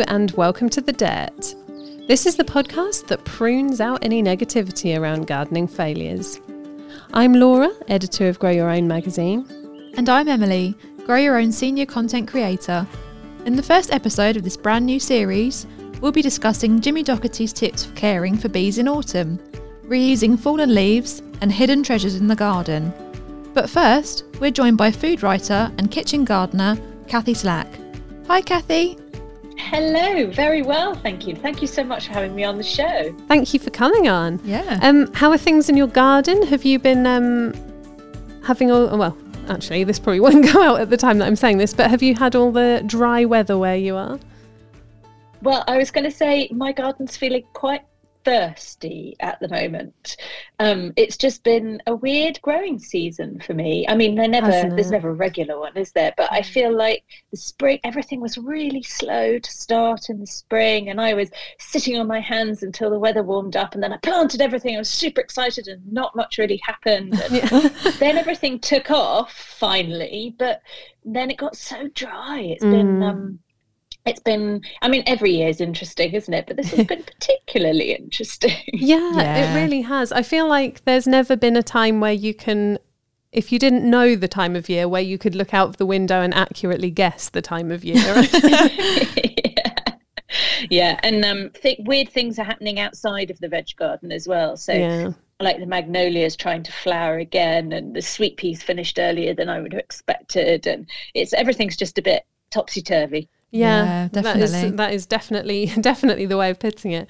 And welcome to The Dirt. This is the podcast that prunes out any negativity around gardening failures. I'm Laura, editor of Grow Your Own magazine. And I'm Emily, Grow Your Own senior content creator. In the first episode of this brand new series, we'll be discussing Jimmy Doherty's tips for caring for bees in autumn, reusing fallen leaves, and hidden treasures in the garden. But first, we're joined by food writer and kitchen gardener, Kathy Slack. Hi, Kathy. Hello, very well, thank you. Thank you so much for having me on the show. Thank you for coming on. Yeah. Um, how are things in your garden? Have you been um, having all? Well, actually, this probably won't go out at the time that I'm saying this, but have you had all the dry weather where you are? Well, I was going to say my garden's feeling quite thirsty at the moment. Um, it's just been a weird growing season for me. I mean, never there's never a regular one, is there? But I mm. feel like the spring everything was really slow to start in the spring, and I was sitting on my hands until the weather warmed up, and then I planted everything. I was super excited, and not much really happened. then everything took off finally, but then it got so dry. It's mm. been um, it's been i mean every year is interesting isn't it? But this has been particularly interesting. Yeah, yeah, it really has. I feel like there's never been a time where you can if you didn't know the time of year where you could look out of the window and accurately guess the time of year. Yeah. yeah and um th- weird things are happening outside of the veg garden as well. So yeah. like the magnolias trying to flower again and the sweet peas finished earlier than i would have expected and it's everything's just a bit topsy-turvy yeah, yeah definitely. That is, that is definitely definitely the way of putting it.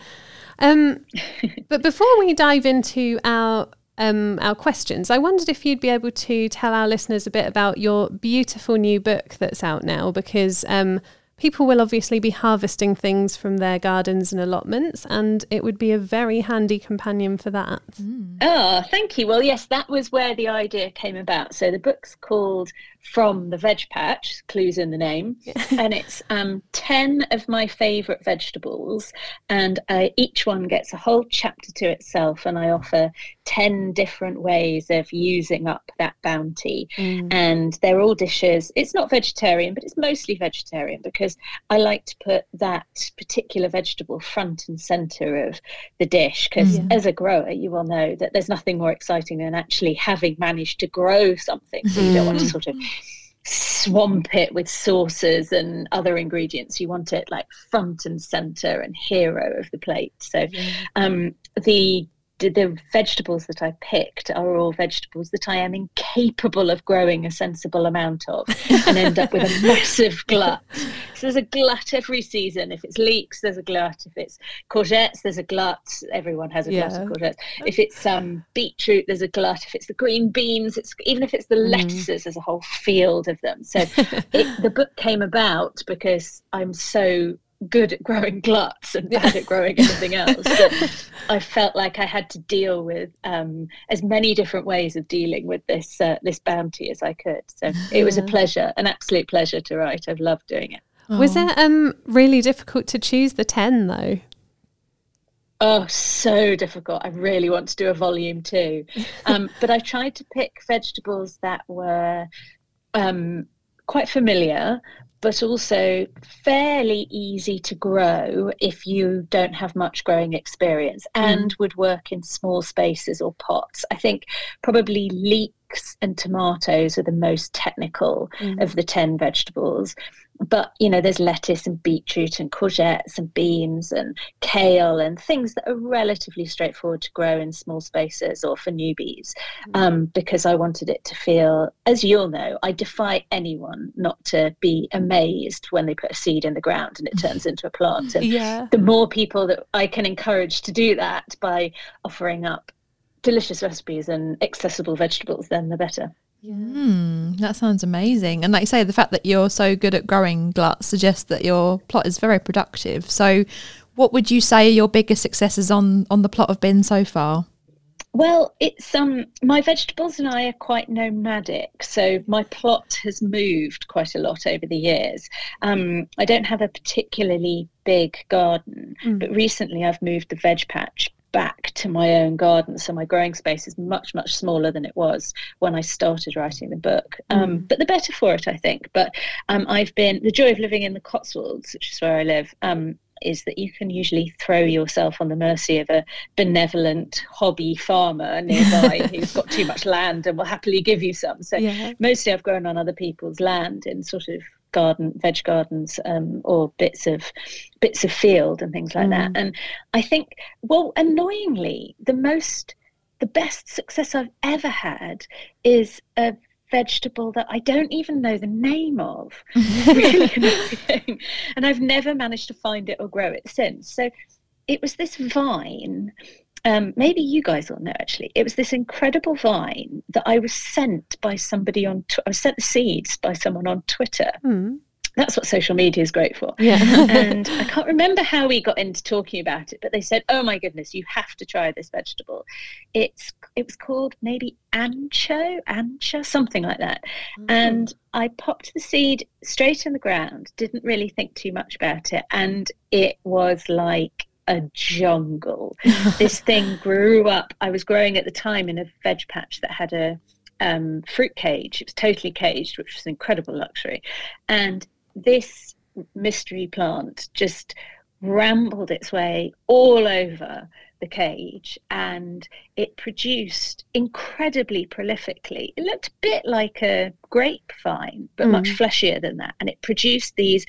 Um, but before we dive into our um, our questions, I wondered if you'd be able to tell our listeners a bit about your beautiful new book that's out now, because um, people will obviously be harvesting things from their gardens and allotments, and it would be a very handy companion for that. Mm. Oh, thank you. Well, yes, that was where the idea came about. So the book's called from the veg patch clues in the name and it's um, 10 of my favorite vegetables and uh, each one gets a whole chapter to itself and i offer 10 different ways of using up that bounty mm. and they're all dishes it's not vegetarian but it's mostly vegetarian because i like to put that particular vegetable front and center of the dish because mm. as a grower you will know that there's nothing more exciting than actually having managed to grow something so you don't want to mm. sort of swamp it with sauces and other ingredients. You want it like front and center and hero of the plate. So um, the the vegetables that I picked are all vegetables that I am incapable of growing a sensible amount of and end up with a massive glut. So there's a glut every season. If it's leeks, there's a glut. If it's courgettes, there's a glut. Everyone has a yeah. glut of courgettes. If it's um, beetroot, there's a glut. If it's the green beans, it's even if it's the mm. lettuces, there's a whole field of them. So it, the book came about because I'm so good at growing gluts and bad at growing anything else. But I felt like I had to deal with um, as many different ways of dealing with this uh, this bounty as I could. So it was a pleasure, an absolute pleasure to write. I've loved doing it. Was it um, really difficult to choose the ten though? Oh, so difficult. I really want to do a volume two. Um, but I tried to pick vegetables that were um, quite familiar, but also fairly easy to grow if you don't have much growing experience mm. and would work in small spaces or pots. I think probably leeks and tomatoes are the most technical mm. of the 10 vegetables but you know there's lettuce and beetroot and courgettes and beans and kale and things that are relatively straightforward to grow in small spaces or for newbies mm. um, because i wanted it to feel as you'll know i defy anyone not to be amazed when they put a seed in the ground and it turns into a plant and yeah. the more people that i can encourage to do that by offering up delicious recipes and accessible vegetables then the better yeah. Mm, that sounds amazing. And like you say, the fact that you're so good at growing gluts suggests that your plot is very productive. So, what would you say your biggest successes on on the plot have been so far? Well, it's um my vegetables and I are quite nomadic, so my plot has moved quite a lot over the years. Um, I don't have a particularly big garden, mm. but recently I've moved the veg patch back to my own garden. So my growing space is much, much smaller than it was when I started writing the book. Um, mm. But the better for it, I think. But um, I've been, the joy of living in the Cotswolds, which is where I live, um, is that you can usually throw yourself on the mercy of a benevolent hobby farmer nearby who's got too much land and will happily give you some. So yeah. mostly I've grown on other people's land in sort of garden veg gardens um, or bits of bits of field and things like mm. that and i think well annoyingly the most the best success i've ever had is a vegetable that I don't even know the name of. really. And I've never managed to find it or grow it since. So it was this vine. Um, maybe you guys will know actually. It was this incredible vine that I was sent by somebody on. Tw- I was sent the seeds by someone on Twitter. Mm that's what social media is great for. Yeah. and I can't remember how we got into talking about it, but they said, "Oh my goodness, you have to try this vegetable." It's it was called maybe ancho, ancha, something like that. Mm. And I popped the seed straight in the ground. Didn't really think too much about it, and it was like a jungle. this thing grew up. I was growing at the time in a veg patch that had a um, fruit cage. It was totally caged, which was an incredible luxury. And this mystery plant just rambled its way all over the cage and it produced incredibly prolifically. It looked a bit like a grapevine, but mm. much fleshier than that. And it produced these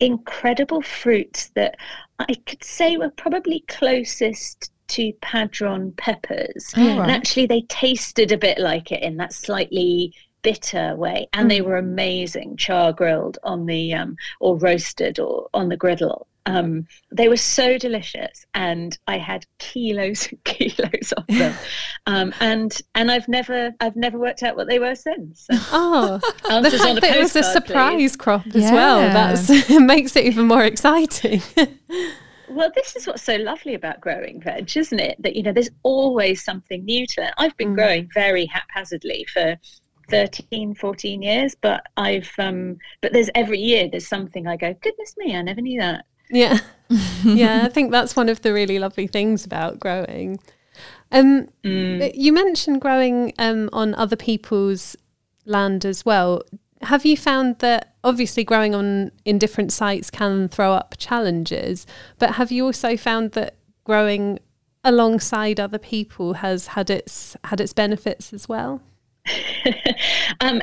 incredible fruits that I could say were probably closest to padron peppers. Oh, right. And actually, they tasted a bit like it in that slightly bitter way, and mm. they were amazing, char grilled on the um, or roasted or on the griddle. Um, they were so delicious, and I had kilos and kilos of them. Um, and and I've never I've never worked out what they were since. Oh, the fact that it was a surprise please. crop as yeah. well that's makes it even more exciting. well this is what's so lovely about growing veg isn't it that you know there's always something new to learn i've been mm. growing very haphazardly for 13 14 years but i've um but there's every year there's something i go goodness me i never knew that yeah. Yeah i think that's one of the really lovely things about growing. Um mm. you mentioned growing um on other people's land as well. Have you found that obviously growing on in different sites can throw up challenges but have you also found that growing alongside other people has had its had its benefits as well um,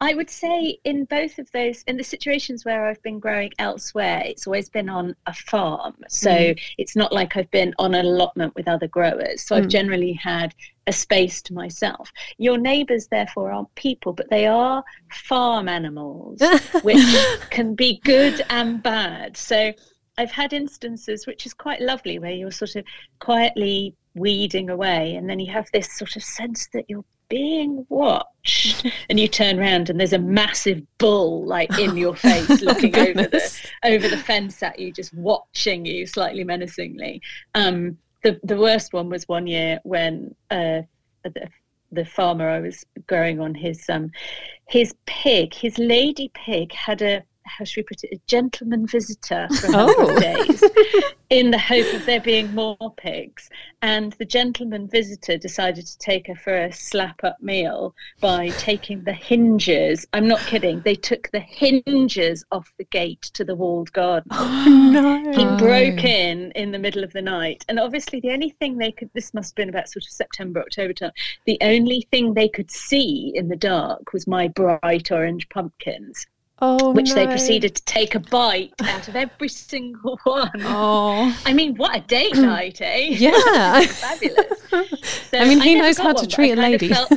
I would say in both of those, in the situations where I've been growing elsewhere, it's always been on a farm. So mm. it's not like I've been on an allotment with other growers. So mm. I've generally had a space to myself. Your neighbours, therefore, aren't people, but they are farm animals, which can be good and bad. So I've had instances, which is quite lovely, where you're sort of quietly weeding away and then you have this sort of sense that you're being watched. And you turn around and there's a massive bull like in your face looking over the over the fence at you just watching you slightly menacingly. Um, the the worst one was one year when uh, the, the farmer I was growing on his um his pig his lady pig had a how should we put it, a gentleman visitor for a oh. number oh. of days in the hope of there being more pigs. And the gentleman visitor decided to take her for a slap up meal by taking the hinges. I'm not kidding. They took the hinges off the gate to the walled garden. Oh, no. He broke in in the middle of the night. And obviously, the only thing they could, this must have been about sort of September, October time, the only thing they could see in the dark was my bright orange pumpkins Oh, which no. they proceeded to take a bite out of every single one. Oh, I mean, what a date night, eh? Yeah, fabulous. So I mean, he I knows how to treat a lady. Felt,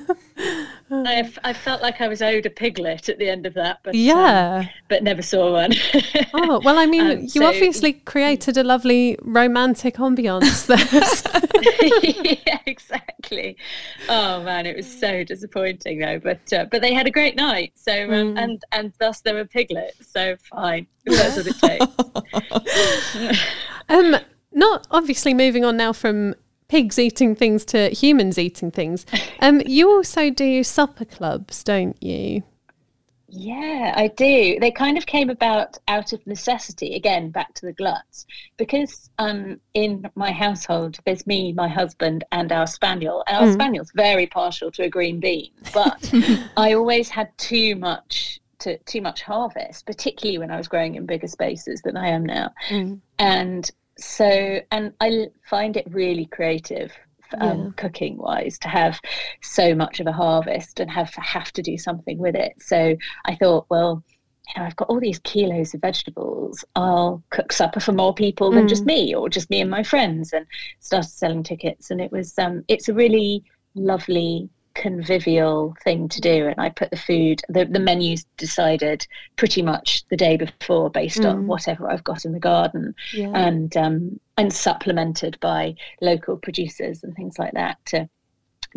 I, I felt like I was owed a piglet at the end of that, but yeah, um, but never saw one. oh well, I mean, um, you so, obviously created a lovely romantic ambiance there. yeah, exactly. Oh man, it was so disappointing though. But uh, but they had a great night. So um, mm. and and thus there were piglets. So fine, that's what it takes. um, not obviously moving on now from pigs eating things to humans eating things. Um, you also do supper clubs, don't you? Yeah, I do. They kind of came about out of necessity. Again, back to the gluts, because um, in my household there's me, my husband, and our spaniel. And our mm. spaniel's very partial to a green bean, but I always had too much to too much harvest, particularly when I was growing in bigger spaces than I am now. Mm. And so, and I find it really creative um, yeah. cooking wise to have so much of a harvest and have have to do something with it. So I thought, well, you know, I've got all these kilos of vegetables. I'll cook supper for more people than mm. just me, or just me and my friends, and started selling tickets. And it was, um, it's a really lovely convivial thing to do and i put the food the, the menus decided pretty much the day before based mm. on whatever i've got in the garden yeah. and um, and supplemented by local producers and things like that to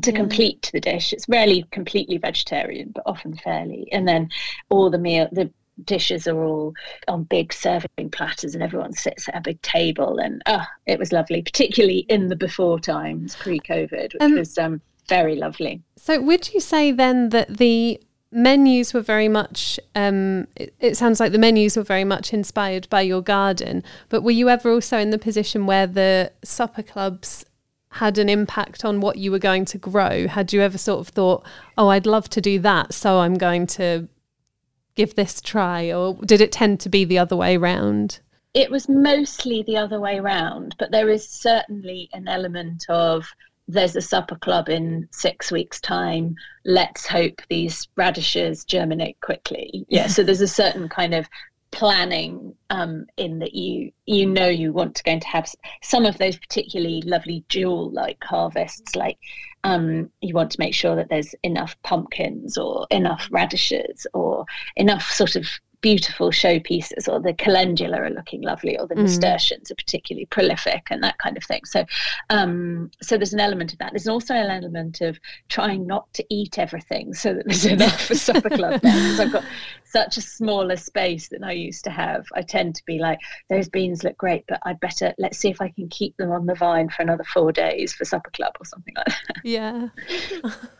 to yeah. complete the dish it's rarely completely vegetarian but often fairly and then all the meal the dishes are all on big serving platters and everyone sits at a big table and oh, it was lovely particularly in the before times pre-covid which um, was um, very lovely. So, would you say then that the menus were very much, um, it, it, sounds like the menus were very much inspired by your garden, but were you ever also in the position where the supper clubs had an impact on what you were going to grow? Had you ever sort of thought, oh, I'd love to do that, so I'm going to give this try? Or did it tend to be the other way around? It was mostly the other way around, but there is certainly an element of there's a supper club in six weeks' time. Let's hope these radishes germinate quickly. Yeah, so there's a certain kind of planning um, in that you you know you want to going to have some of those particularly lovely jewel like harvests like um, you want to make sure that there's enough pumpkins or enough radishes or enough sort of beautiful showpieces, or the calendula are looking lovely, or the mm. nasturtiums are particularly prolific, and that kind of thing. So, um, so there's an element of that. There's also an element of trying not to eat everything, so that there's enough for supper club. Because I've got such a smaller space than I used to have. I tend to be like, those beans look great, but i'd better let's see if I can keep them on the vine for another four days for supper club or something like that. Yeah.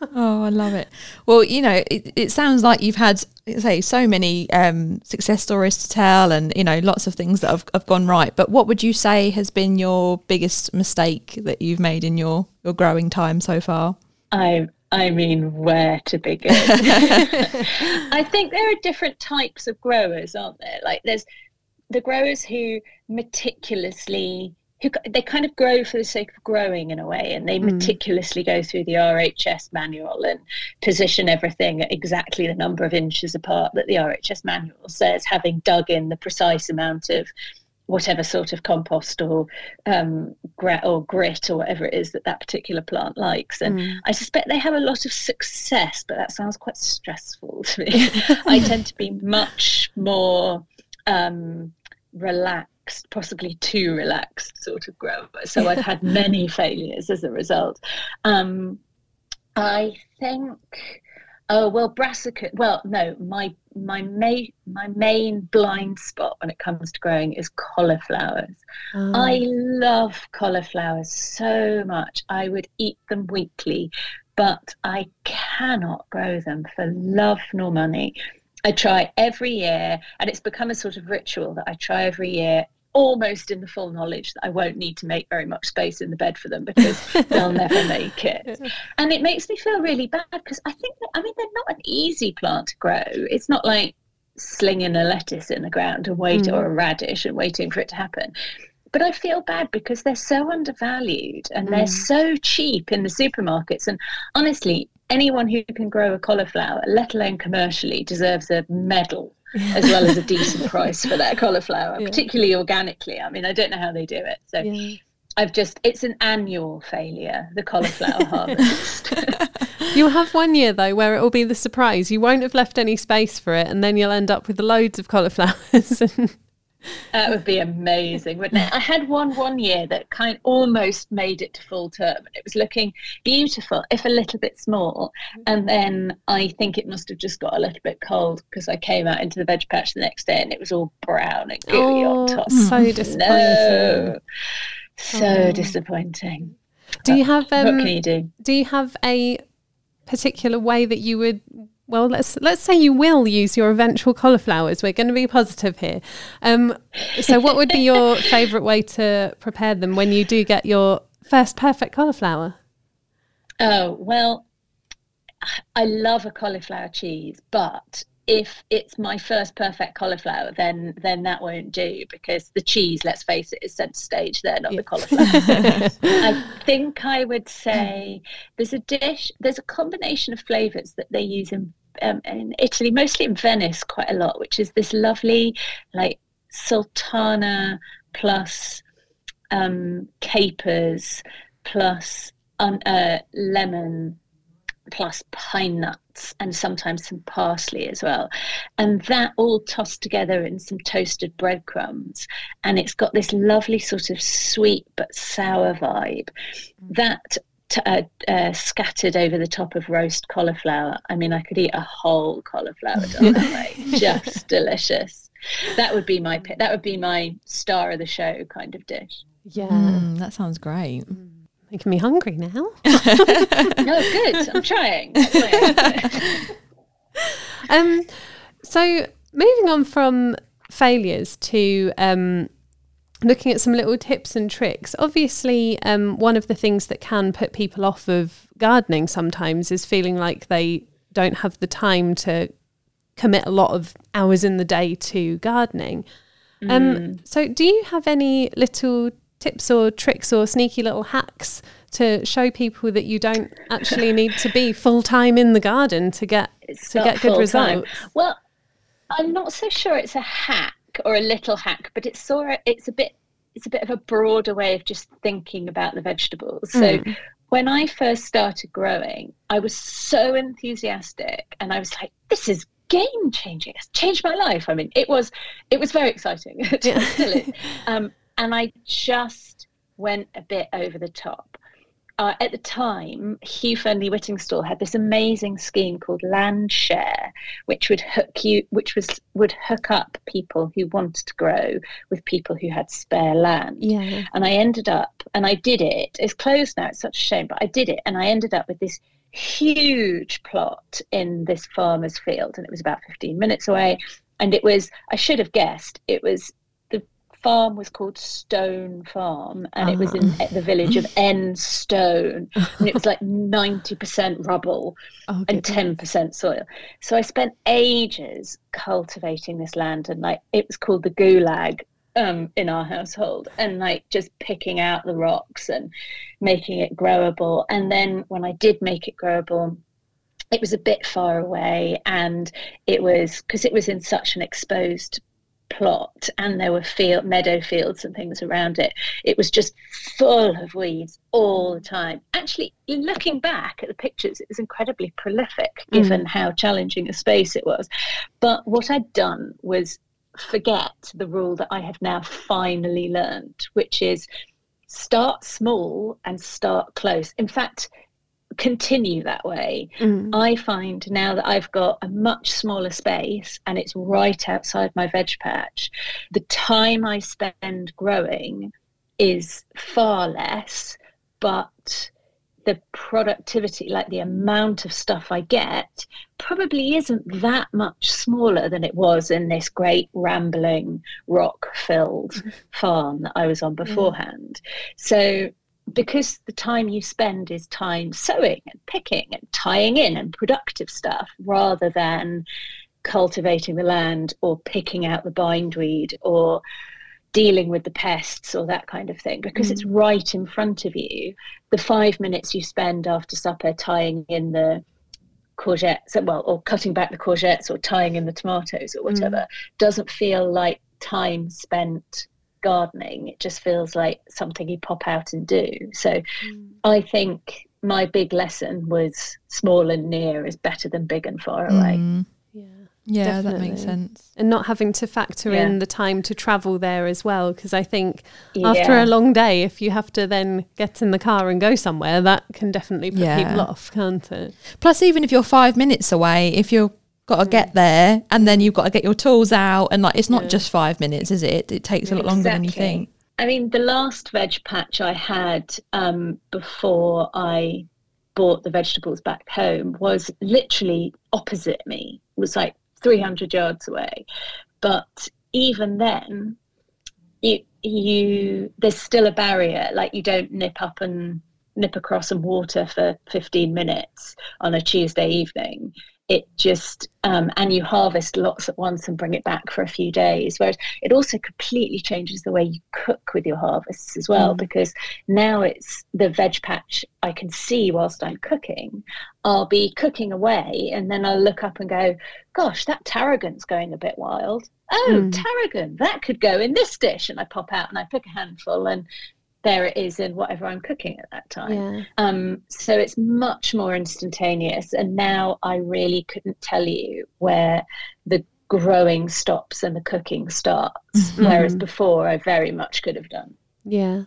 oh, I love it. Well, you know, it, it sounds like you've had say so many um, success stories to tell, and you know, lots of things that have, have gone right. But what would you say has been your biggest mistake that you've made in your your growing time so far? I I mean, where to begin? I think there are different types of growers, aren't there? Like there's the growers who meticulously who they kind of grow for the sake of growing in a way and they mm. meticulously go through the RHS manual and position everything at exactly the number of inches apart that the RHS manual says having dug in the precise amount of whatever sort of compost or um, or grit or whatever it is that that particular plant likes. And mm. I suspect they have a lot of success, but that sounds quite stressful to me. I tend to be much more um, relaxed, possibly too relaxed sort of grower. So I've had many failures as a result. Um, I think Oh well, brassica. Well, no, my my main my main blind spot when it comes to growing is cauliflowers. Oh. I love cauliflowers so much. I would eat them weekly, but I cannot grow them for love nor money. I try every year, and it's become a sort of ritual that I try every year almost in the full knowledge that I won't need to make very much space in the bed for them because they'll never make it. And it makes me feel really bad because I think that, I mean, they're not an easy plant to grow. It's not like slinging a lettuce in the ground and wait mm. or a radish and waiting for it to happen. But I feel bad because they're so undervalued and mm. they're so cheap in the supermarkets. And honestly, anyone who can grow a cauliflower, let alone commercially, deserves a medal as well as a decent price for that cauliflower, yeah. particularly organically. I mean, I don't know how they do it. So yeah. I've just, it's an annual failure, the cauliflower harvest. You'll have one year though where it will be the surprise. You won't have left any space for it, and then you'll end up with loads of cauliflowers. That would be amazing, wouldn't it? I had one one year that kind of almost made it to full term. It was looking beautiful, if a little bit small. And then I think it must have just got a little bit cold because I came out into the veg patch the next day and it was all brown and gooey oh, on top. So disappointing. No. So oh. disappointing. Do you have um, what can you do? Do you have a particular way that you would well, let's let's say you will use your eventual cauliflowers. We're going to be positive here. Um, so, what would be your favourite way to prepare them when you do get your first perfect cauliflower? Oh well, I love a cauliflower cheese, but if it's my first perfect cauliflower, then then that won't do because the cheese, let's face it, is centre stage there, not yeah. the cauliflower. I think I would say there's a dish, there's a combination of flavours that they use in um, in Italy, mostly in Venice, quite a lot, which is this lovely like sultana plus um, capers plus um, uh, lemon plus pine nuts and sometimes some parsley as well. And that all tossed together in some toasted breadcrumbs. And it's got this lovely sort of sweet but sour vibe. That t- uh, uh, scattered over the top of roast cauliflower. I mean, I could eat a whole cauliflower that way. Just delicious. That would be my that would be my star of the show kind of dish. Yeah, mm, that sounds great. Mm making me hungry now. no, good. I'm trying. um, so moving on from failures to um, looking at some little tips and tricks. Obviously, um, one of the things that can put people off of gardening sometimes is feeling like they don't have the time to commit a lot of hours in the day to gardening. Um, mm. So, do you have any little tips or tricks or sneaky little hacks to show people that you don't actually need to be full time in the garden to get it's to get good results? Well, I'm not so sure it's a hack or a little hack, but it's sort of, it's a bit it's a bit of a broader way of just thinking about the vegetables. So mm. when I first started growing, I was so enthusiastic and I was like, this is game changing. It's changed my life. I mean, it was it was very exciting. Yeah. um, and I just went a bit over the top. Uh, at the time, Hugh Fearnley Whittingstall had this amazing scheme called Landshare, which would hook you, which was would hook up people who wanted to grow with people who had spare land. Yeah. And I ended up, and I did it. It's closed now. It's such a shame, but I did it, and I ended up with this huge plot in this farmer's field, and it was about 15 minutes away. And it was, I should have guessed, it was farm was called Stone Farm, and uh-huh. it was in uh-huh. the village of Enstone, and it was like ninety percent rubble oh, and ten percent soil. So I spent ages cultivating this land, and like it was called the Gulag um, in our household, and like just picking out the rocks and making it growable. And then when I did make it growable, it was a bit far away, and it was because it was in such an exposed plot and there were field meadow fields and things around it. It was just full of weeds all the time. Actually looking back at the pictures it was incredibly prolific mm. given how challenging a space it was. But what i'd done was forget the rule that i have now finally learned which is start small and start close. In fact continue that way. Mm. I find now that I've got a much smaller space and it's right outside my veg patch, the time I spend growing is far less, but the productivity, like the amount of stuff I get, probably isn't that much smaller than it was in this great rambling rock filled farm that I was on beforehand. Yeah. So because the time you spend is time sowing and picking and tying in and productive stuff rather than cultivating the land or picking out the bindweed or dealing with the pests or that kind of thing because mm. it's right in front of you the five minutes you spend after supper tying in the courgettes well or cutting back the courgettes or tying in the tomatoes or whatever mm. doesn't feel like time spent gardening. It just feels like something you pop out and do. So mm. I think my big lesson was small and near is better than big and far away. Mm. Yeah. Yeah, Definitely. that makes sense. And not having to factor yeah. in the time to travel there as well. Because I think yeah. after a long day, if you have to then get in the car and go somewhere, that can definitely put yeah. people off, can't it? Plus, even if you're five minutes away, if you're got to get there and then you've got to get your tools out and like it's not yeah. just five minutes is it it takes a lot longer than you think i mean the last veg patch i had um, before i bought the vegetables back home was literally opposite me. It was like 300 yards away. But even then, you, you there's still a barrier. Like you don't nip up and nip across and water for 15 minutes on a Tuesday evening it just um, and you harvest lots at once and bring it back for a few days whereas it also completely changes the way you cook with your harvests as well mm. because now it's the veg patch i can see whilst i'm cooking i'll be cooking away and then i'll look up and go gosh that tarragon's going a bit wild oh mm. tarragon that could go in this dish and i pop out and i pick a handful and there it is in whatever I'm cooking at that time. Yeah. Um, so it's much more instantaneous. And now I really couldn't tell you where the growing stops and the cooking starts, mm-hmm. whereas before I very much could have done. Yeah.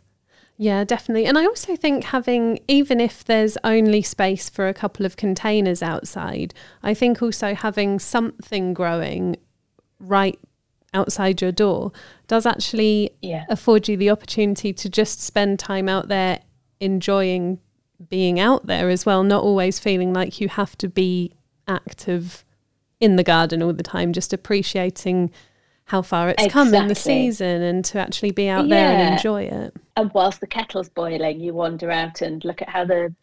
Yeah, definitely. And I also think having, even if there's only space for a couple of containers outside, I think also having something growing right outside your door does actually yeah. afford you the opportunity to just spend time out there enjoying being out there as well, not always feeling like you have to be active in the garden all the time, just appreciating how far it's exactly. come in the season and to actually be out yeah. there and enjoy it. And whilst the kettle's boiling, you wander out and look at how the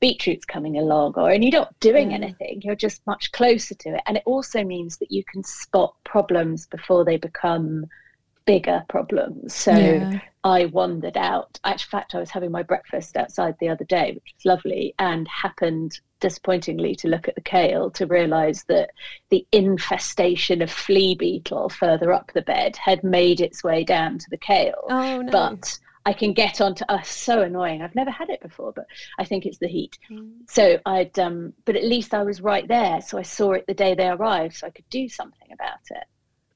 beetroot's coming along or and you're not doing yeah. anything you're just much closer to it and it also means that you can spot problems before they become bigger problems so yeah. i wandered out in fact i was having my breakfast outside the other day which was lovely and happened disappointingly to look at the kale to realize that the infestation of flea beetle further up the bed had made its way down to the kale oh, no. but I can get onto us. Uh, so annoying. I've never had it before, but I think it's the heat. Mm. So I'd, um, but at least I was right there. So I saw it the day they arrived, so I could do something about it.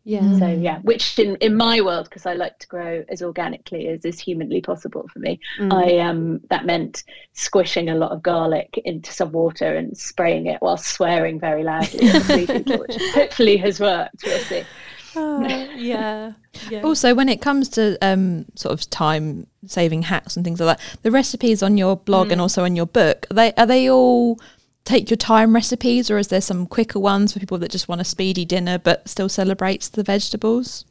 Yeah. So yeah, which in, in my world, because I like to grow as organically as is humanly possible for me, mm. I um that meant squishing a lot of garlic into some water and spraying it while swearing very loudly, hopefully has worked. We'll see. Oh, yeah, yeah. Also, when it comes to um, sort of time saving hacks and things like that, the recipes on your blog mm. and also in your book are they are they all take your time recipes, or is there some quicker ones for people that just want a speedy dinner but still celebrates the vegetables?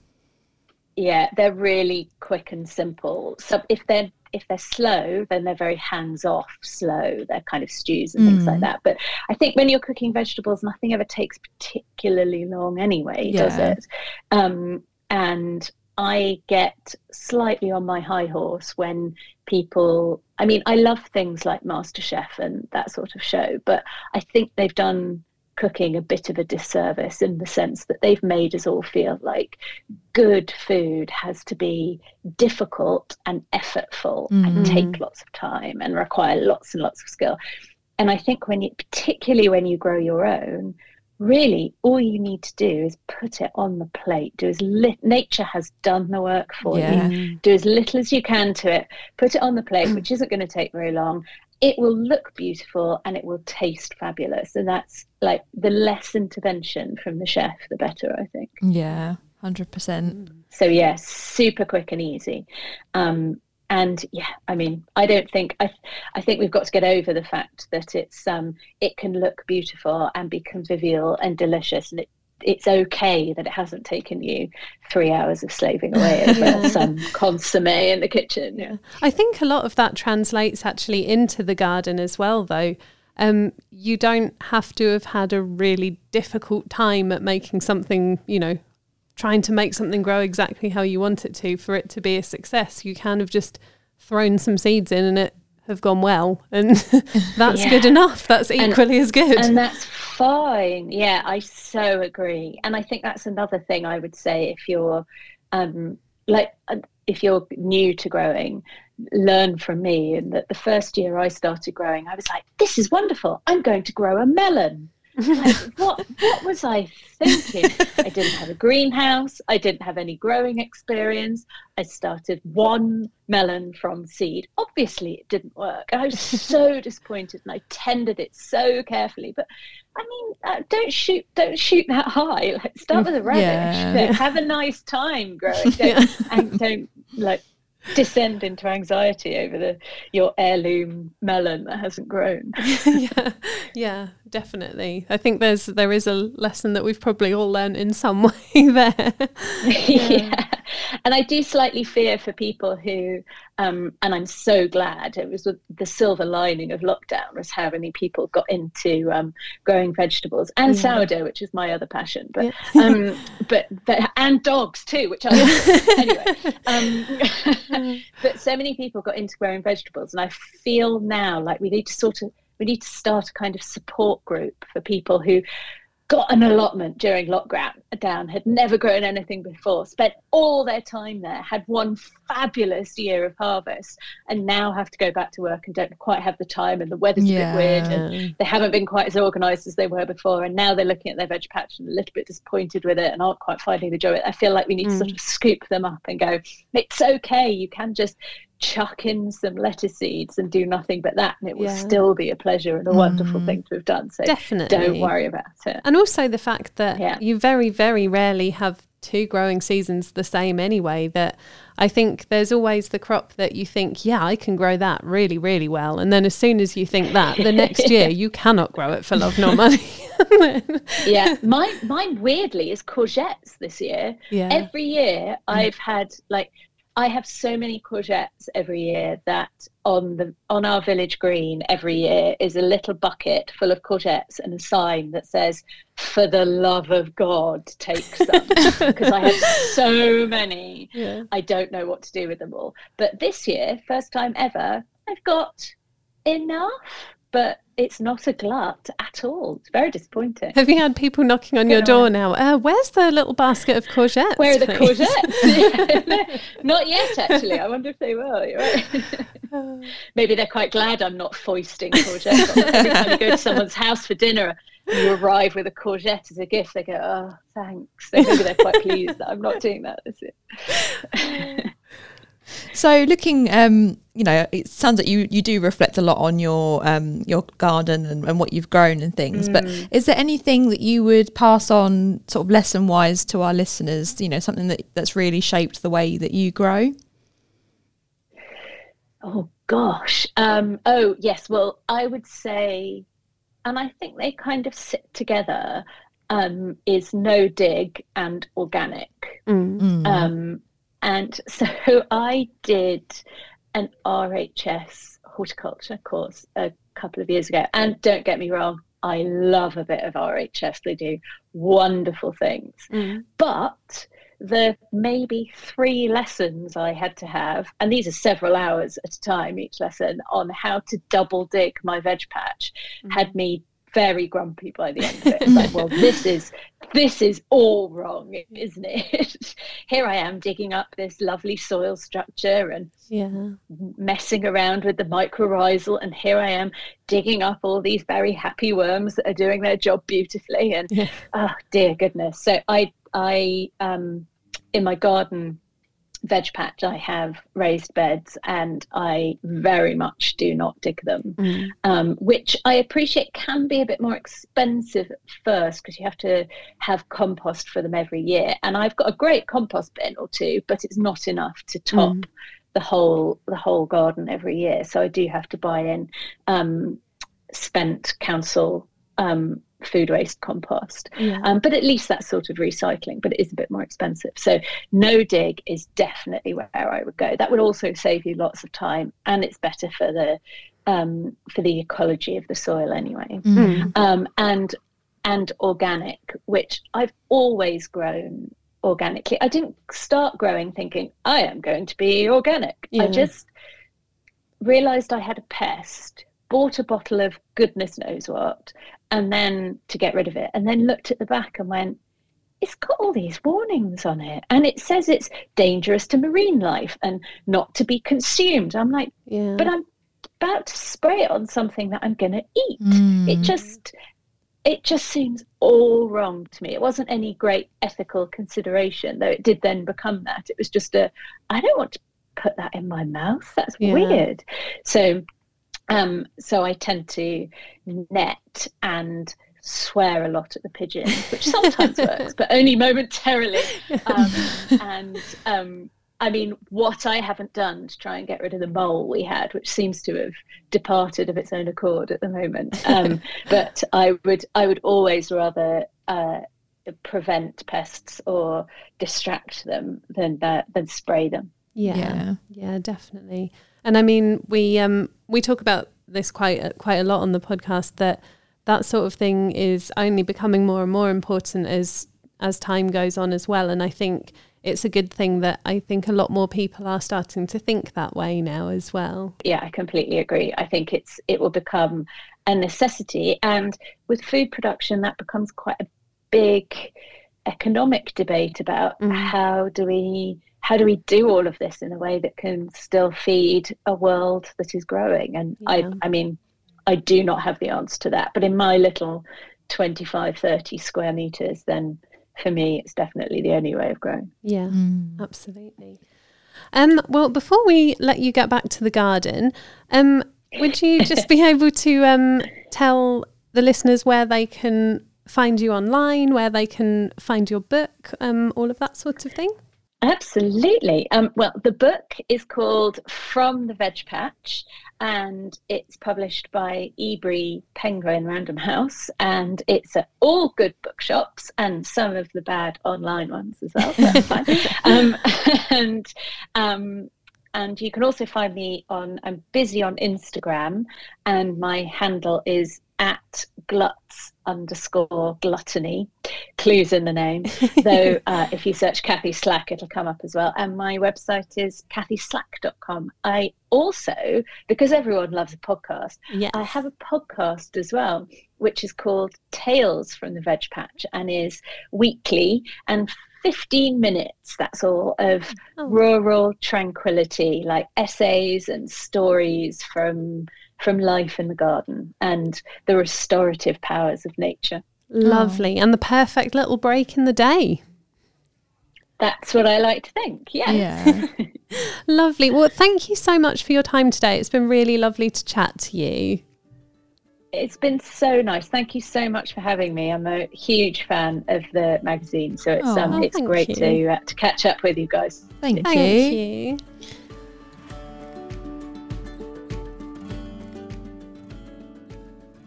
Yeah, they're really quick and simple. So if they're if they're slow, then they're very hands off slow. They're kind of stews and mm. things like mm. that. But I think when you're cooking vegetables, nothing ever takes particularly long anyway, yeah. does it? Um, and I get slightly on my high horse when people, I mean, I love things like MasterChef and that sort of show, but I think they've done cooking a bit of a disservice in the sense that they've made us all feel like good food has to be difficult and effortful mm-hmm. and take lots of time and require lots and lots of skill. And I think when you, particularly when you grow your own, really all you need to do is put it on the plate do as li- nature has done the work for yeah. you do as little as you can to it put it on the plate which isn't going to take very long it will look beautiful and it will taste fabulous. And that's like the less intervention from the chef, the better, I think. Yeah, 100%. So, yes, yeah, super quick and easy. Um, and yeah, I mean, I don't think I. I think we've got to get over the fact that it's um, it can look beautiful and be convivial and delicious, and it it's okay that it hasn't taken you three hours of slaving away over yeah. some consomme in the kitchen. Yeah. I think a lot of that translates actually into the garden as well, though. Um, you don't have to have had a really difficult time at making something, you know, trying to make something grow exactly how you want it to for it to be a success. You kind of just thrown some seeds in and it have gone well and that's yeah. good enough that's equally and, as good and that's fine. Yeah i so agree. And i think that's another thing i would say if you're um like uh, if you're new to growing learn from me. And that the first year i started growing i was like this is wonderful. I'm going to grow a melon like, what what was I thinking? I didn't have a greenhouse. I didn't have any growing experience. I started one melon from seed. Obviously, it didn't work. I was so disappointed, and I tended it so carefully. But I mean, uh, don't shoot, don't shoot that high. Like, start with a radish. Yeah. Have a nice time growing, don't, yeah. and don't like descend into anxiety over the your heirloom melon that hasn't grown. yeah, yeah, definitely. I think there's there is a lesson that we've probably all learned in some way there. yeah. yeah. and I do slightly fear for people who, um, and I'm so glad it was the silver lining of lockdown was how many people got into um, growing vegetables and yeah. sourdough, which is my other passion, but yeah. um, but, but and dogs too, which I anyway. Um, but so many people got into growing vegetables, and I feel now like we need to sort of we need to start a kind of support group for people who got an allotment during lockdown, had never grown anything before, spent all their time there, had one fabulous year of harvest, and now have to go back to work and don't quite have the time, and the weather's yeah. a bit weird, and they haven't been quite as organised as they were before, and now they're looking at their veg patch and a little bit disappointed with it and aren't quite finding the joy. I feel like we need mm. to sort mm. of scoop them up and go, it's okay, you can just chuck in some lettuce seeds and do nothing but that and it will yeah. still be a pleasure and a wonderful mm. thing to have done. So definitely. don't worry about it. And also the fact that yeah. you very very rarely have two growing seasons the same anyway that i think there's always the crop that you think yeah i can grow that really really well. And then as soon as you think that the next year you cannot grow it for love nor money. Yeah. Mine mine weirdly is courgettes this year. Yeah. Every year i've had like I have so many courgettes every year that on the on our village green every year is a little bucket full of courgettes and a sign that says for the love of god take some. Because i have so many. Yeah. i don't know what to do with them all. But this year first time ever i've got enough but it's not a glut at all. It's very disappointing. Have you had people knocking on your door now? Uh, where's the little basket of courgettes? Where are the courgettes? not yet, actually. I wonder if they will. Right. Maybe they're quite glad I'm not foisting courgettes. Every time you go to someone's house for dinner, you arrive with a courgette as a gift. They go, "Oh, thanks." So maybe they're quite pleased that I'm not doing that. Is it? So, looking, um, you know, it sounds like you, you do reflect a lot on your um, your garden and, and what you've grown and things. Mm. But is there anything that you would pass on, sort of lesson wise, to our listeners? You know, something that that's really shaped the way that you grow. Oh gosh. Um, oh yes. Well, I would say, and I think they kind of sit together. Um, is no dig and organic. Mm. mm. Um, and so I did an RHS horticulture course a couple of years ago. And don't get me wrong, I love a bit of RHS. They do wonderful things. Mm. But the maybe three lessons I had to have, and these are several hours at a time each lesson, on how to double dig my veg patch, mm. had me very grumpy by the end of it. It's like, well, this is this is all wrong, isn't it? Here I am digging up this lovely soil structure and yeah. messing around with the mycorrhizal, and here I am digging up all these very happy worms that are doing their job beautifully. And yeah. oh dear goodness! So I I um in my garden veg patch I have raised beds and I very much do not dig them, mm. um, which I appreciate can be a bit more expensive at first because you have to have compost for them every year. And I've got a great compost bin or two, but it's not enough to top mm. the whole the whole garden every year. So I do have to buy in um, spent council um, food waste compost. Yeah. Um, but at least that's sort of recycling, but it is a bit more expensive. So no dig is definitely where I would go. That would also save you lots of time, and it's better for the um, for the ecology of the soil anyway. Mm. Um, and and organic, which I've always grown organically. I didn't start growing thinking I am going to be organic. Yeah. I just realized I had a pest bought a bottle of goodness knows what, and then to get rid of it, and then looked at the back and went, it's got all these warnings on it and it says it's dangerous to marine life and not to be consumed i'm like yeah. but i'm about to spray it on something that i'm going to eat mm. it just it just seems all wrong to me it wasn't any great ethical consideration though it did then become that it was just a i don't want to put that in my mouth that's yeah. weird so um, so I tend to net and swear a lot at the pigeons, which sometimes works, but only momentarily. Um, and um, I mean, what I haven't done to try and get rid of the mole we had, which seems to have departed of its own accord at the moment. Um, but I would, I would always rather uh, prevent pests or distract them than uh, than spray them. Yeah, yeah, yeah, definitely. And I mean, we um, we talk about this quite quite a lot on the podcast that that sort of thing is only becoming more and more important as as time goes on as well. And I think it's a good thing that I think a lot more people are starting to think that way now as well. Yeah, I completely agree. I think it's it will become a necessity, and with food production, that becomes quite a big economic debate about mm. how do we how do we do all of this in a way that can still feed a world that is growing? And yeah. I I mean, I do not have the answer to that, but in my little 25, 30 square meters, then for me, it's definitely the only way of growing. Yeah, mm. absolutely. Um, well, before we let you get back to the garden, um, would you just be able to um, tell the listeners where they can find you online, where they can find your book, um, all of that sort of thing? Absolutely. Um, well, the book is called From the Veg Patch, and it's published by Ebury Penguin Random House, and it's at all good bookshops and some of the bad online ones as well. Um, and um, and you can also find me on. I'm busy on Instagram, and my handle is at gluts underscore gluttony. Clues in the name. so uh, if you search Kathy Slack, it'll come up as well. And my website is kathyslack.com. I also, because everyone loves a podcast, yes. I have a podcast as well, which is called Tales from the Veg Patch and is weekly and 15 minutes, that's all, of oh. rural tranquility, like essays and stories from from life in the garden and the restorative powers of nature. Lovely. Oh. And the perfect little break in the day. That's what I like to think. Yes. Yeah. lovely. Well, thank you so much for your time today. It's been really lovely to chat to you. It's been so nice. Thank you so much for having me. I'm a huge fan of the magazine, so it's oh, um, it's great to uh, to catch up with you guys. Thank, thank you. you.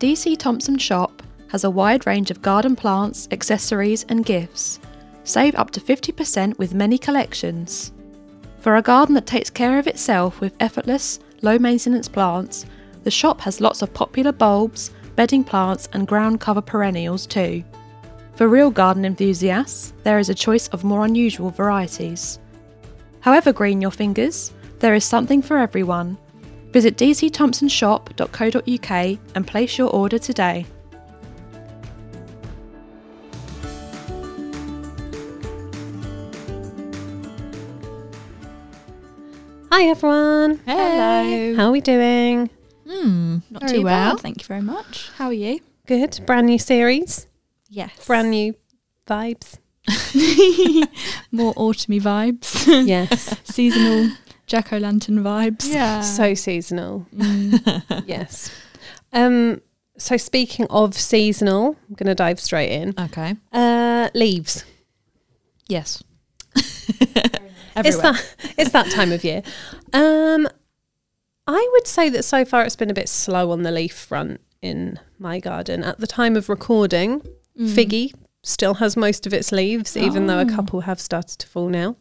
DC Thomson Shop has a wide range of garden plants, accessories, and gifts. Save up to 50% with many collections. For a garden that takes care of itself with effortless, low maintenance plants, the shop has lots of popular bulbs, bedding plants, and ground cover perennials too. For real garden enthusiasts, there is a choice of more unusual varieties. However green your fingers, there is something for everyone, Visit dcthomsonshop.co.uk and place your order today. Hi everyone. Hello. How are we doing? Hmm, not very too well. bad. Thank you very much. How are you? Good. Brand new series. Yes. Brand new vibes. More autumny vibes. Yes. Seasonal jack o' lantern vibes. Yeah. So seasonal. Mm. yes. Um, so speaking of seasonal, I'm going to dive straight in. Okay. Uh, leaves. Yes. it's that it's that time of year. Um, I would say that so far it's been a bit slow on the leaf front in my garden. At the time of recording, mm. Figgy still has most of its leaves, even oh. though a oh. couple have started to fall now.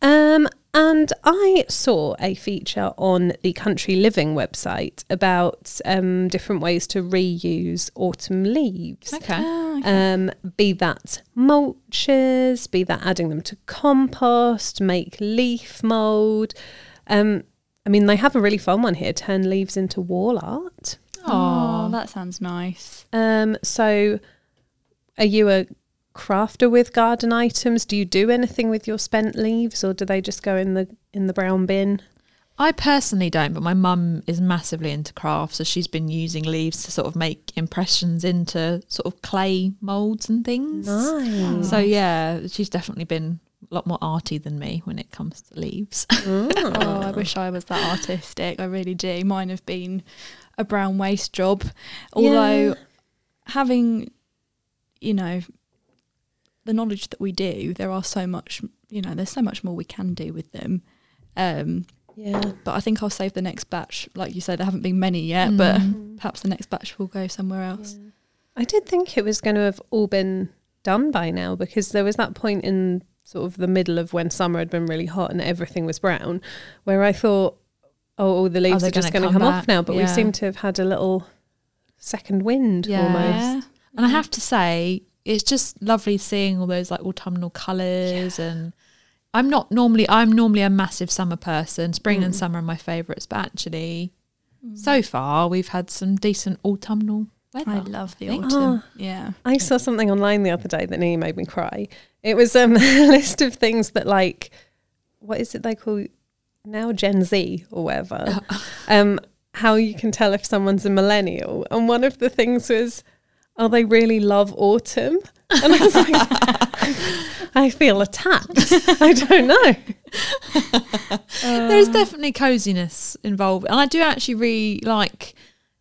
Um, and I saw a feature on the Country Living website about um, different ways to reuse autumn leaves. Okay. Oh, okay. Um, be that mulches, be that adding them to compost, make leaf mould. Um, I mean, they have a really fun one here turn leaves into wall art. Oh, that sounds nice. Um, so, are you a crafter with garden items? Do you do anything with your spent leaves, or do they just go in the in the brown bin? I personally don't, but my mum is massively into crafts, so she's been using leaves to sort of make impressions into sort of clay molds and things. Nice. So yeah, she's definitely been a lot more arty than me when it comes to leaves. oh, I wish I was that artistic. I really do. Mine have been a brown waste job, although yeah. having you know the knowledge that we do, there are so much you know, there's so much more we can do with them. Um, yeah. But I think I'll save the next batch. Like you said, there haven't been many yet, mm. but perhaps the next batch will go somewhere else. Yeah. I did think it was going to have all been done by now because there was that point in sort of the middle of when summer had been really hot and everything was brown where I thought, oh, all the leaves are, are just going to come, come off now. But yeah. we seem to have had a little second wind yeah. almost. And I have to say, it's just lovely seeing all those like autumnal colours yeah. and I'm not normally I'm normally a massive summer person. Spring mm. and summer are my favourites, but actually mm. so far we've had some decent autumnal weather. I love the autumn. Oh, yeah. I saw something online the other day that nearly made me cry. It was um, a list of things that like what is it they call now Gen Z or whatever. um, how you can tell if someone's a millennial. And one of the things was, oh, they really love autumn. And I was like, I feel attacked. I don't know. There's definitely coziness involved. And I do actually really like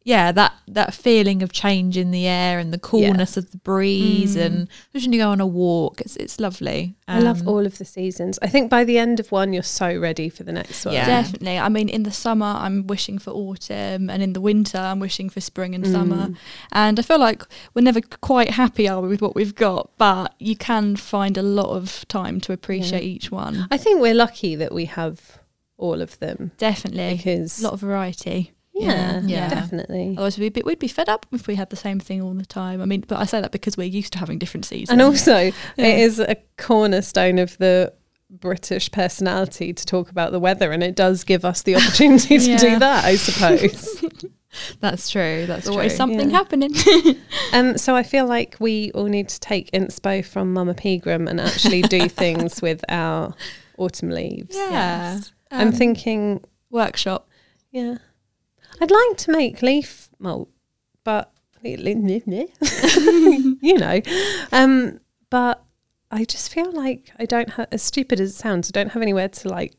yeah, that that feeling of change in the air and the coolness yeah. of the breeze, mm. and when you go on a walk, it's it's lovely. Um, I love um, all of the seasons. I think by the end of one, you're so ready for the next one. Yeah, definitely. I mean, in the summer, I'm wishing for autumn, and in the winter, I'm wishing for spring and mm. summer. And I feel like we're never quite happy, are we, with what we've got? But you can find a lot of time to appreciate yeah. each one. I think we're lucky that we have all of them. Definitely, because a lot of variety. Yeah, yeah, definitely. Otherwise, we'd be, we'd be fed up if we had the same thing all the time. I mean, but I say that because we're used to having different seasons. And also, yeah. it is a cornerstone of the British personality to talk about the weather, and it does give us the opportunity to yeah. do that, I suppose. That's true. That's There's always something yeah. happening. um, so I feel like we all need to take inspo from Mama Pegram and actually do things with our autumn leaves. Yeah. Yes. Um, I'm thinking workshop. Yeah. I'd like to make leaf mold, but you know, um, but I just feel like I don't have, as stupid as it sounds, I don't have anywhere to like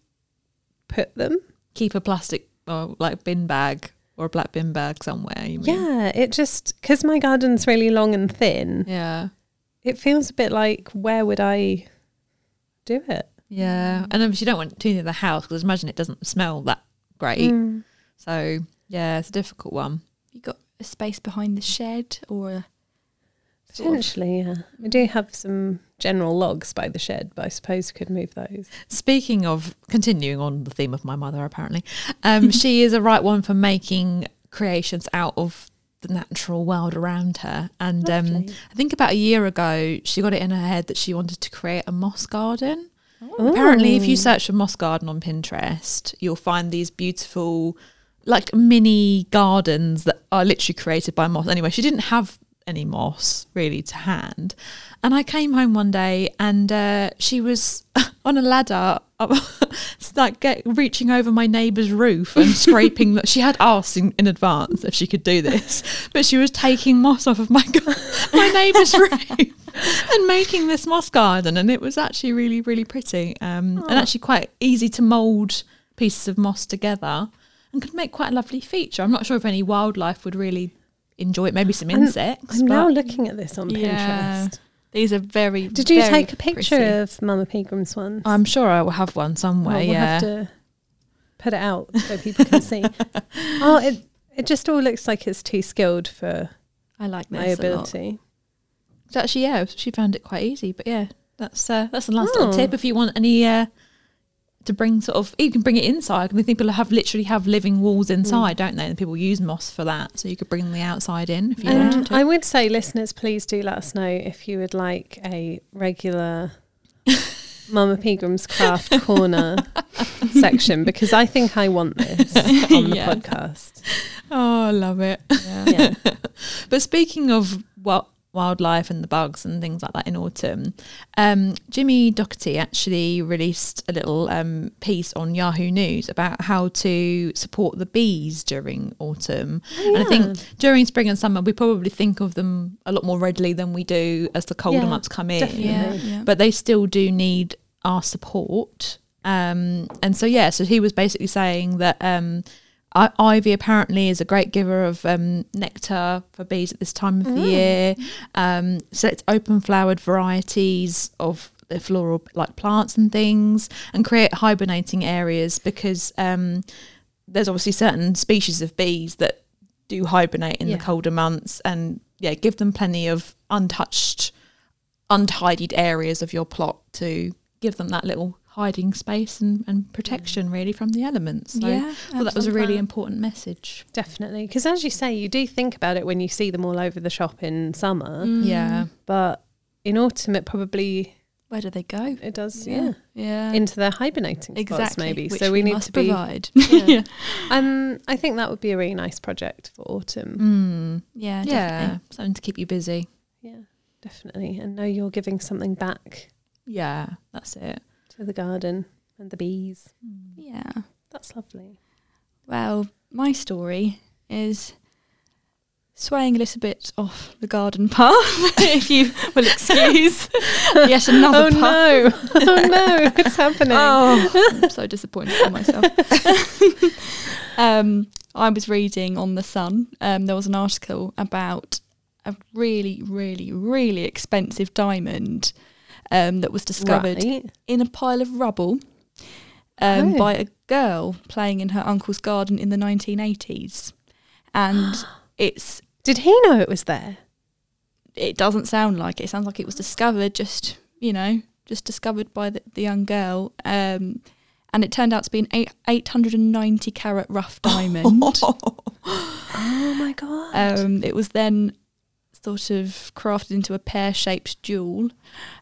put them. Keep a plastic or like bin bag or a black bin bag somewhere. Yeah, it just because my garden's really long and thin. Yeah, it feels a bit like where would I do it? Yeah, and obviously you don't want too near the house because imagine it doesn't smell that great. Mm. So yeah, it's a difficult one. You got a space behind the shed or a Potentially, of... yeah. We do have some general logs by the shed, but I suppose we could move those. Speaking of continuing on the theme of my mother, apparently, um, she is a right one for making creations out of the natural world around her. And um, I think about a year ago, she got it in her head that she wanted to create a moss garden. Oh. Apparently, if you search for moss garden on Pinterest, you'll find these beautiful like mini gardens that are literally created by moss. Anyway, she didn't have any moss really to hand. And I came home one day and uh, she was on a ladder, like get, reaching over my neighbour's roof and scraping. She had asked in, in, advance if she could do this, but she was taking moss off of my my neighbour's roof and making this moss garden. And it was actually really, really pretty um, and actually quite easy to mould pieces of moss together and could make quite a lovely feature. I'm not sure if any wildlife would really enjoy it. Maybe some insects. I'm, I'm now looking at this on yeah. Pinterest. These are very. Did you very take a picture pretty. of Mama Pegram's one? I'm sure I will have one somewhere. Well, we'll yeah. have to put it out so people can see. oh, it it just all looks like it's too skilled for. I like my ability. It's actually yeah, she found it quite easy. But yeah, that's uh, that's the last oh. little tip. If you want any uh, to bring sort of you can bring it inside. I think people have literally have living walls mm. inside, mm. don't they? And people use moss for that, so you could bring the outside in if you um, wanted to. I would say, listeners, please do let us know if you would like a regular Mama Pegram's Craft Corner section because I think I want this on the yeah. podcast. Oh, I love it. Yeah. yeah. but speaking of what wildlife and the bugs and things like that in autumn. Um, Jimmy Doherty actually released a little um, piece on Yahoo News about how to support the bees during autumn. Oh, yeah. And I think during spring and summer, we probably think of them a lot more readily than we do as the colder yeah, months come in. Yeah, but they still do need our support. Um, and so, yeah, so he was basically saying that um, I- ivy apparently is a great giver of um, nectar for bees at this time of mm. the year. Um, so it's open flowered varieties of the floral like plants and things and create hibernating areas because um, there's obviously certain species of bees that do hibernate in Yeah. the colder months and yeah give them plenty of untouched untidied areas of your plot to give them that little hiding space and, and protection really from the elements so yeah, thought that was a really important message Definitely. Because as you say, you do think about it when you see them all over the shop in summer. Mm. yeah But in autumn, it probably Where do they go? it does, yeah, yeah, into their hibernating spots exactly. maybe. which so we, need must to be. provide. Yeah. Um, I think that would be a really nice project for autumn. mm. yeah, yeah something to keep you busy Yeah, definitely. And know you're giving something back yeah that's it to the garden and the bees. yeah. That's lovely. Well, my story is swaying a little bit off the garden path, if you will excuse. Yet another oh path. no! oh no! It's happening. Oh, I'm so disappointed in myself. um, I was reading on the Sun. Um, there was an article about a really, really, really expensive diamond um, that was discovered Right. in a pile of rubble um, Oh. by a girl playing in her uncle's garden in the 1980s, and it's Did he know it was there? it doesn't sound like it. It sounds like it was discovered just, you know, just discovered by the, the young girl. Um, and it turned out to be an eight, 890 carat rough diamond. Oh my god! um, it was then sort of crafted into a pear shaped jewel.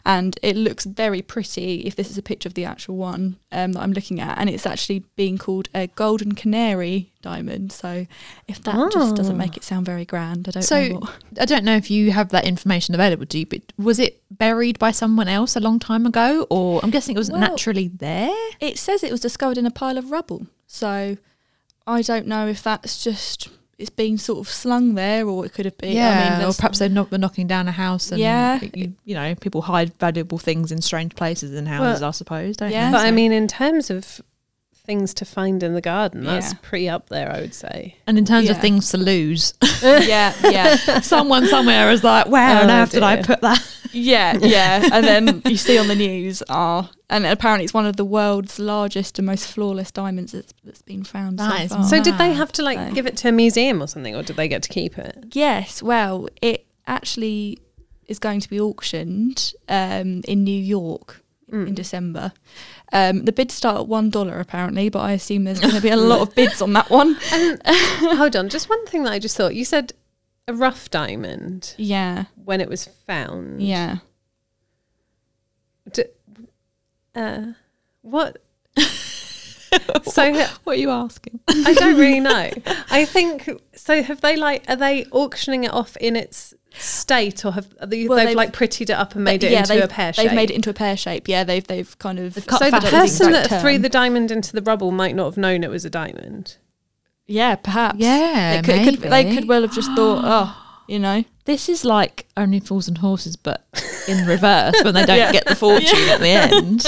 And it looks very pretty if this is a picture of the actual one um, that I'm looking at. And it's actually being called a golden canary diamond. So if that just doesn't Oh. make it sound very grand, I don't So- know what. I don't know if you have that information available to you, but was it buried by someone else a long time ago, or I'm guessing it was Well- naturally there? It says it was discovered in a pile of rubble. So I don't know if that's just it's been sort of slung there or it could have been. Yeah, I mean, or perhaps they're, not, they're knocking down a house, and Yeah. you, you know, people hide valuable things in strange places in houses. I suppose, don't Yeah. they? but I mean, in terms of things to find in the garden, that's Yeah. pretty up there, I would say. and in terms of things to lose, yeah, yeah, someone somewhere is like, "Where on Oh, earth did I put that?" yeah, yeah. And then you see on the news, ah, and apparently it's one of the world's largest and most flawless diamonds that's, that's been found That so far. So, did they have to like So- give it to a museum or something, or did they get to keep it? Yes, well, it actually is going to be auctioned um, in New York in Mm. December. Um, the bids start at one dollar apparently, but I assume there's going to be a lot of bids on that one. And hold on, just one thing that I just thought. You said a rough diamond Yeah, when it was found. yeah. D- uh, what? so What are you asking? I don't really know. I think so. Have they like? Are they auctioning it off in its state, or have they, Well, they've, they've- like prettied it up and made it yeah, into they've, a pear shape? They've made it into a pear shape. Yeah, they've they've kind of They've cut so the person back that threw the diamond into the rubble might not have known it was a diamond. yeah, perhaps. Yeah, they could, could- they could well have just thought, oh, you know, This is like only fools and horses, but in reverse when they don't Yeah. get the fortune at the end.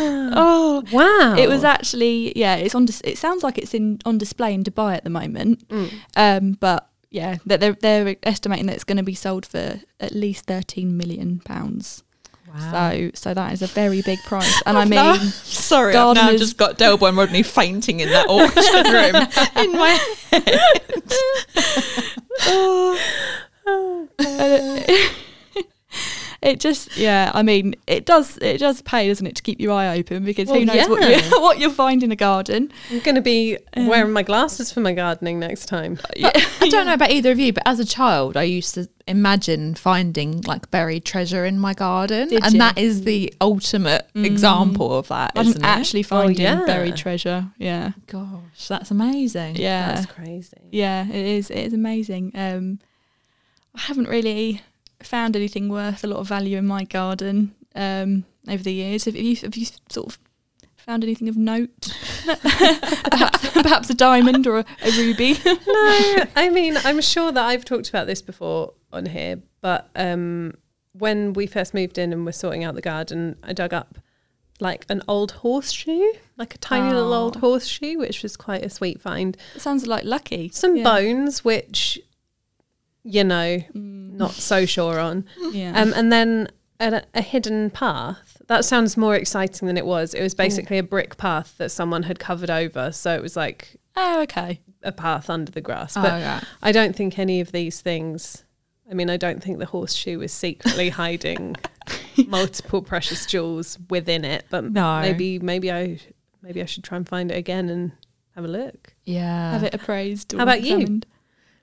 oh. Wow! It was actually yeah. It's on. Dis- it sounds like it's in on display in Dubai at the moment. Mm. Um, but yeah, they're they're, they're estimating that it's going to be sold for at least thirteen million pounds. Wow. So so that is a very big price. And I mean, sorry, I've now just got Del Boy and Rodney fainting in that auction room in my it just yeah. I mean, it does it does pay, doesn't it, to keep your eye open because who Well, knows what you what you'll find in a garden. I'm going to be um, wearing my glasses for my gardening next time. Uh, I don't know about either of you, but as a child, I used to imagine finding like buried treasure in my garden, Did and you? that is the ultimate mm. example of that. I'm isn't it? actually finding yeah. buried treasure. Yeah, Gosh, that's amazing. yeah. That's crazy. Yeah, it is. It is amazing. Um, I haven't really found anything worth a lot of value in my garden um, over the years. Have you, have you sort of found anything of note? perhaps, perhaps a diamond or a, a ruby. no, I mean, I'm sure that I've talked about this before on here, but um, when we first moved in and were sorting out the garden, I dug up like an old horseshoe, like a tiny little old Oh. horseshoe, which was quite a sweet find. It sounds like lucky. Some yeah. bones, which, you know, Mm, not so sure on. yeah. Um, and then a, a hidden path. That sounds more exciting than it was. It was basically Ooh. a brick path that someone had covered over, so it was like oh okay a path under the grass. Oh, but yeah. I don't think any of these things. I mean, I don't think the horseshoe was secretly hiding multiple precious jewels within it. But no. maybe, maybe I, maybe I should try and find it again and have a look. Yeah, have it appraised. How about examined. you?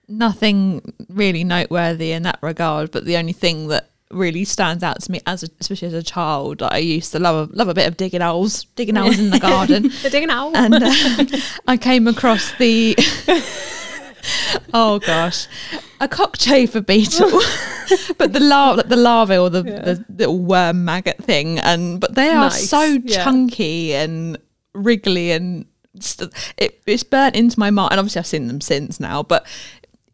Nothing really noteworthy in that regard. But the only thing that really stands out to me as a, especially as a child I used to love a, love a bit of digging owls digging owls in the garden the digging owl and uh, I came across the oh gosh a cockchafer beetle but the larva the larvae or the, yeah. the little worm maggot thing and but they are nice. so yeah. chunky and wriggly and it, it's burnt into my mind and obviously I've seen them since now but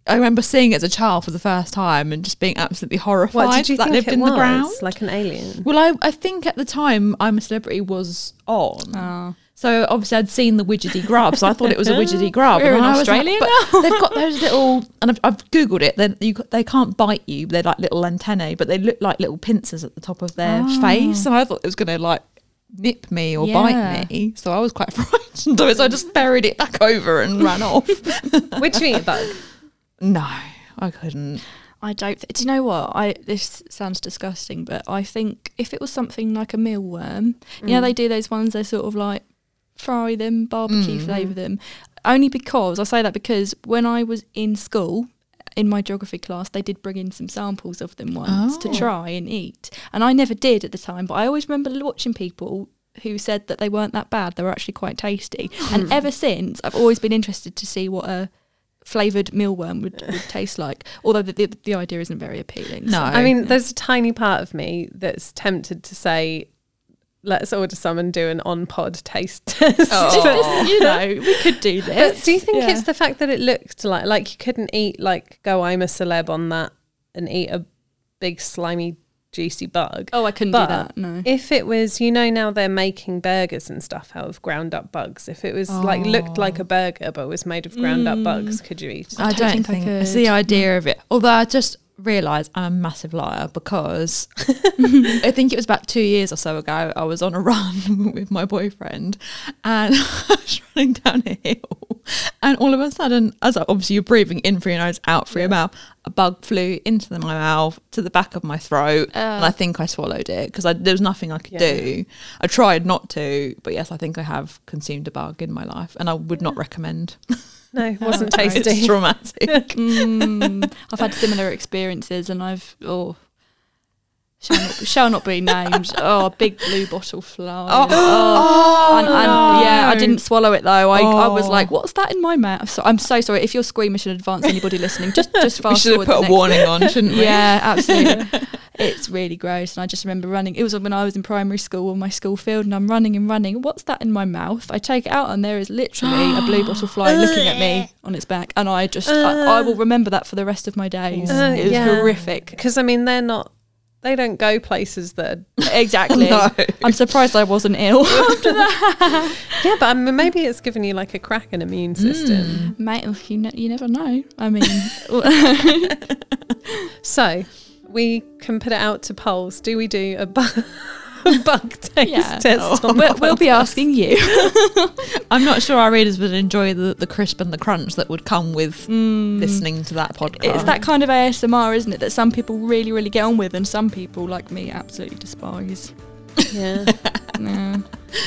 I remember seeing it as a child for the first time and just being absolutely horrified what, did you that think lived it in was? the ground. Like an alien. Well, I, I think at the time I'm a celebrity was on. Oh. So obviously I'd seen the witchetty grub, so I thought it was a witchetty grub. We're in Australia like, They've got those little, and I've, I've googled it. They you, they can't bite you. They're like little antennae, but they look like little pincers at the top of their oh. face. And I thought it was going to like nip me or yeah. bite me. So I was quite frightened of it. So I just buried it back over and ran off. Would you eat a bug? No. I couldn't. I don't. Th- do you know what? I this sounds disgusting, but I think if it was something like a mealworm, mm. you know, mm. they do those ones. They sort of like fry them, barbecue mm. flavour them. Only because I say that because when I was in school, in my geography class, they did bring in some samples of them once oh. to try and eat, and I never did at the time. But I always remember watching people who said that they weren't that bad. They were actually quite tasty. and ever since, I've always been interested to see what a flavored mealworm would, would taste like. Although the, the, the idea isn't very appealing. No, so. I mean, there's a tiny part of me that's tempted to say. Let's order some and do an on pod taste test. Oh. you know, we could do this. But do you think yeah. it's the fact that it looked like like you couldn't eat like go I'm a celeb on that and eat a big slimy juicy bug. Oh, I couldn't but do that. No. If it was, you know, now they're making burgers and stuff out of ground up bugs. If it was oh. like looked like a burger but was made of ground mm. up bugs, could you eat? I, I don't, think, think it's the idea of it. Although I just realise I'm a massive liar because I think it was about two years or so ago. I was on a run with my boyfriend and I was running down a hill. And all of a sudden, as obviously you're breathing in through your nose, out through yeah. your mouth, a bug flew into my mouth to the back of my throat. Uh, and I think I swallowed it because there was nothing I could yeah. do. I tried not to, but yes, I think I have consumed a bug in my life and I would not recommend. No, it wasn't tasty. It's traumatic. mm, I've had similar experiences, and I've oh, shall not, shall not be named. Oh, big blue bottle fly. Oh, oh, and, and no. yeah, I didn't swallow it though. I, oh. I was like, "What's that in my mouth?" So I'm so sorry if you're squeamish in advance. Anybody listening, just just fast forward. we should have put a warning on, shouldn't we? Yeah, absolutely. it's really gross. And I just remember running. It was when I was in primary school on my school field, and I'm running and running. What's that in my mouth? I take it out, and there is literally a blue bottle fly looking at me on its back. And I just, I, I, will remember that for the rest of my days. Uh, it was yeah. horrific. Because I mean, they're not. They don't go places that exactly. no. I'm surprised I wasn't ill after that. Yeah, but I mean, maybe it's given you like a crack in immune system. Mm. Mate, you, ne- you never know. I mean, so we can put it out to polls. Do we do a bug, bug taste yeah. test? Oh, we'll, we'll be asking you. I'm not sure our readers would enjoy the, the crisp and the crunch that would come with mm. listening to that podcast. It's that kind of ASMR, isn't it? That some people really, really get on with, and some people, like me, absolutely despise. Yeah. no.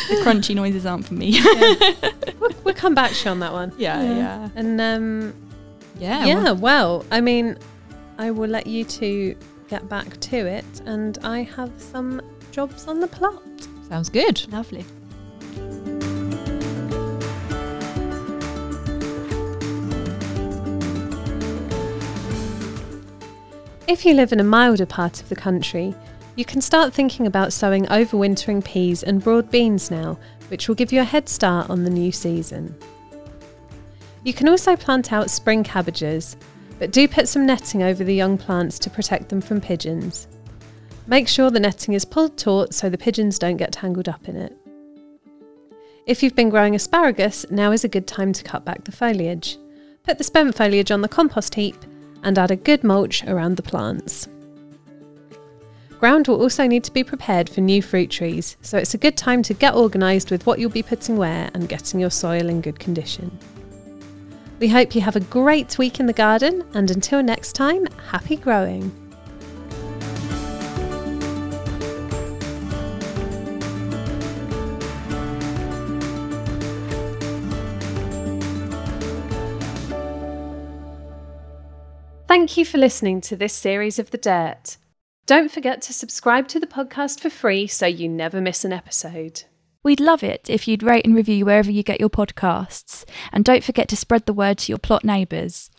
The crunchy noises aren't for me. yeah. we'll, we'll, come back to you on that one. Yeah, yeah. yeah. And um, yeah, yeah. Well, well, I mean, I will let you two get back to it, and I have some jobs on the plot. Sounds good. Lovely. If you live in a milder part of the country, you can start thinking about sowing overwintering peas and broad beans now, which will give you a head start on the new season. You can also plant out spring cabbages, but do put some netting over the young plants to protect them from pigeons. Make sure the netting is pulled taut so the pigeons don't get tangled up in it. If you've been growing asparagus, now is a good time to cut back the foliage. Put the spent foliage on the compost heap and add a good mulch around the plants. Ground will also need to be prepared for new fruit trees, so it's a good time to get organised with what you'll be putting where and getting your soil in good condition. We hope you have a great week in the garden, and until next time, happy growing! Thank you for listening to this series of The Dirt. Don't forget to subscribe to the podcast for free so you never miss an episode. We'd love it if you'd rate and review wherever you get your podcasts, and don't forget to spread the word to your plot neighbours.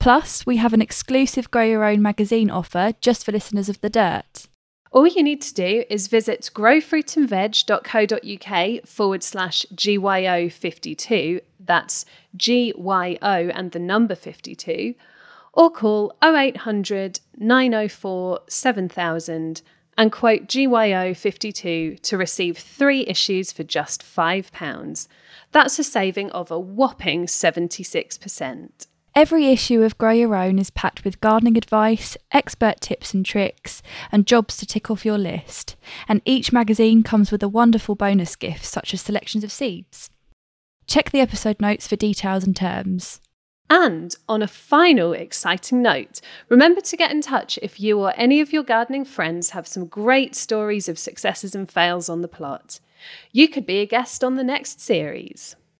Plus, we have an exclusive Grow Your Own magazine offer just for listeners of The Dirt. All you need to do is visit growfruitandveg.co.uk forward slash GYO52, that's GYO and the number 52, or call 0800 904 7000 and quote GYO52 to receive three issues for just £5. That's a saving of a whopping 76%. Every issue of Grow Your Own is packed with gardening advice, expert tips and tricks, and jobs to tick off your list. And each magazine comes with a wonderful bonus gift, such as selections of seeds. Check the episode notes for details and terms. And on a final exciting note, remember to get in touch if you or any of your gardening friends have some great stories of successes and fails on the plot. You could be a guest on the next series.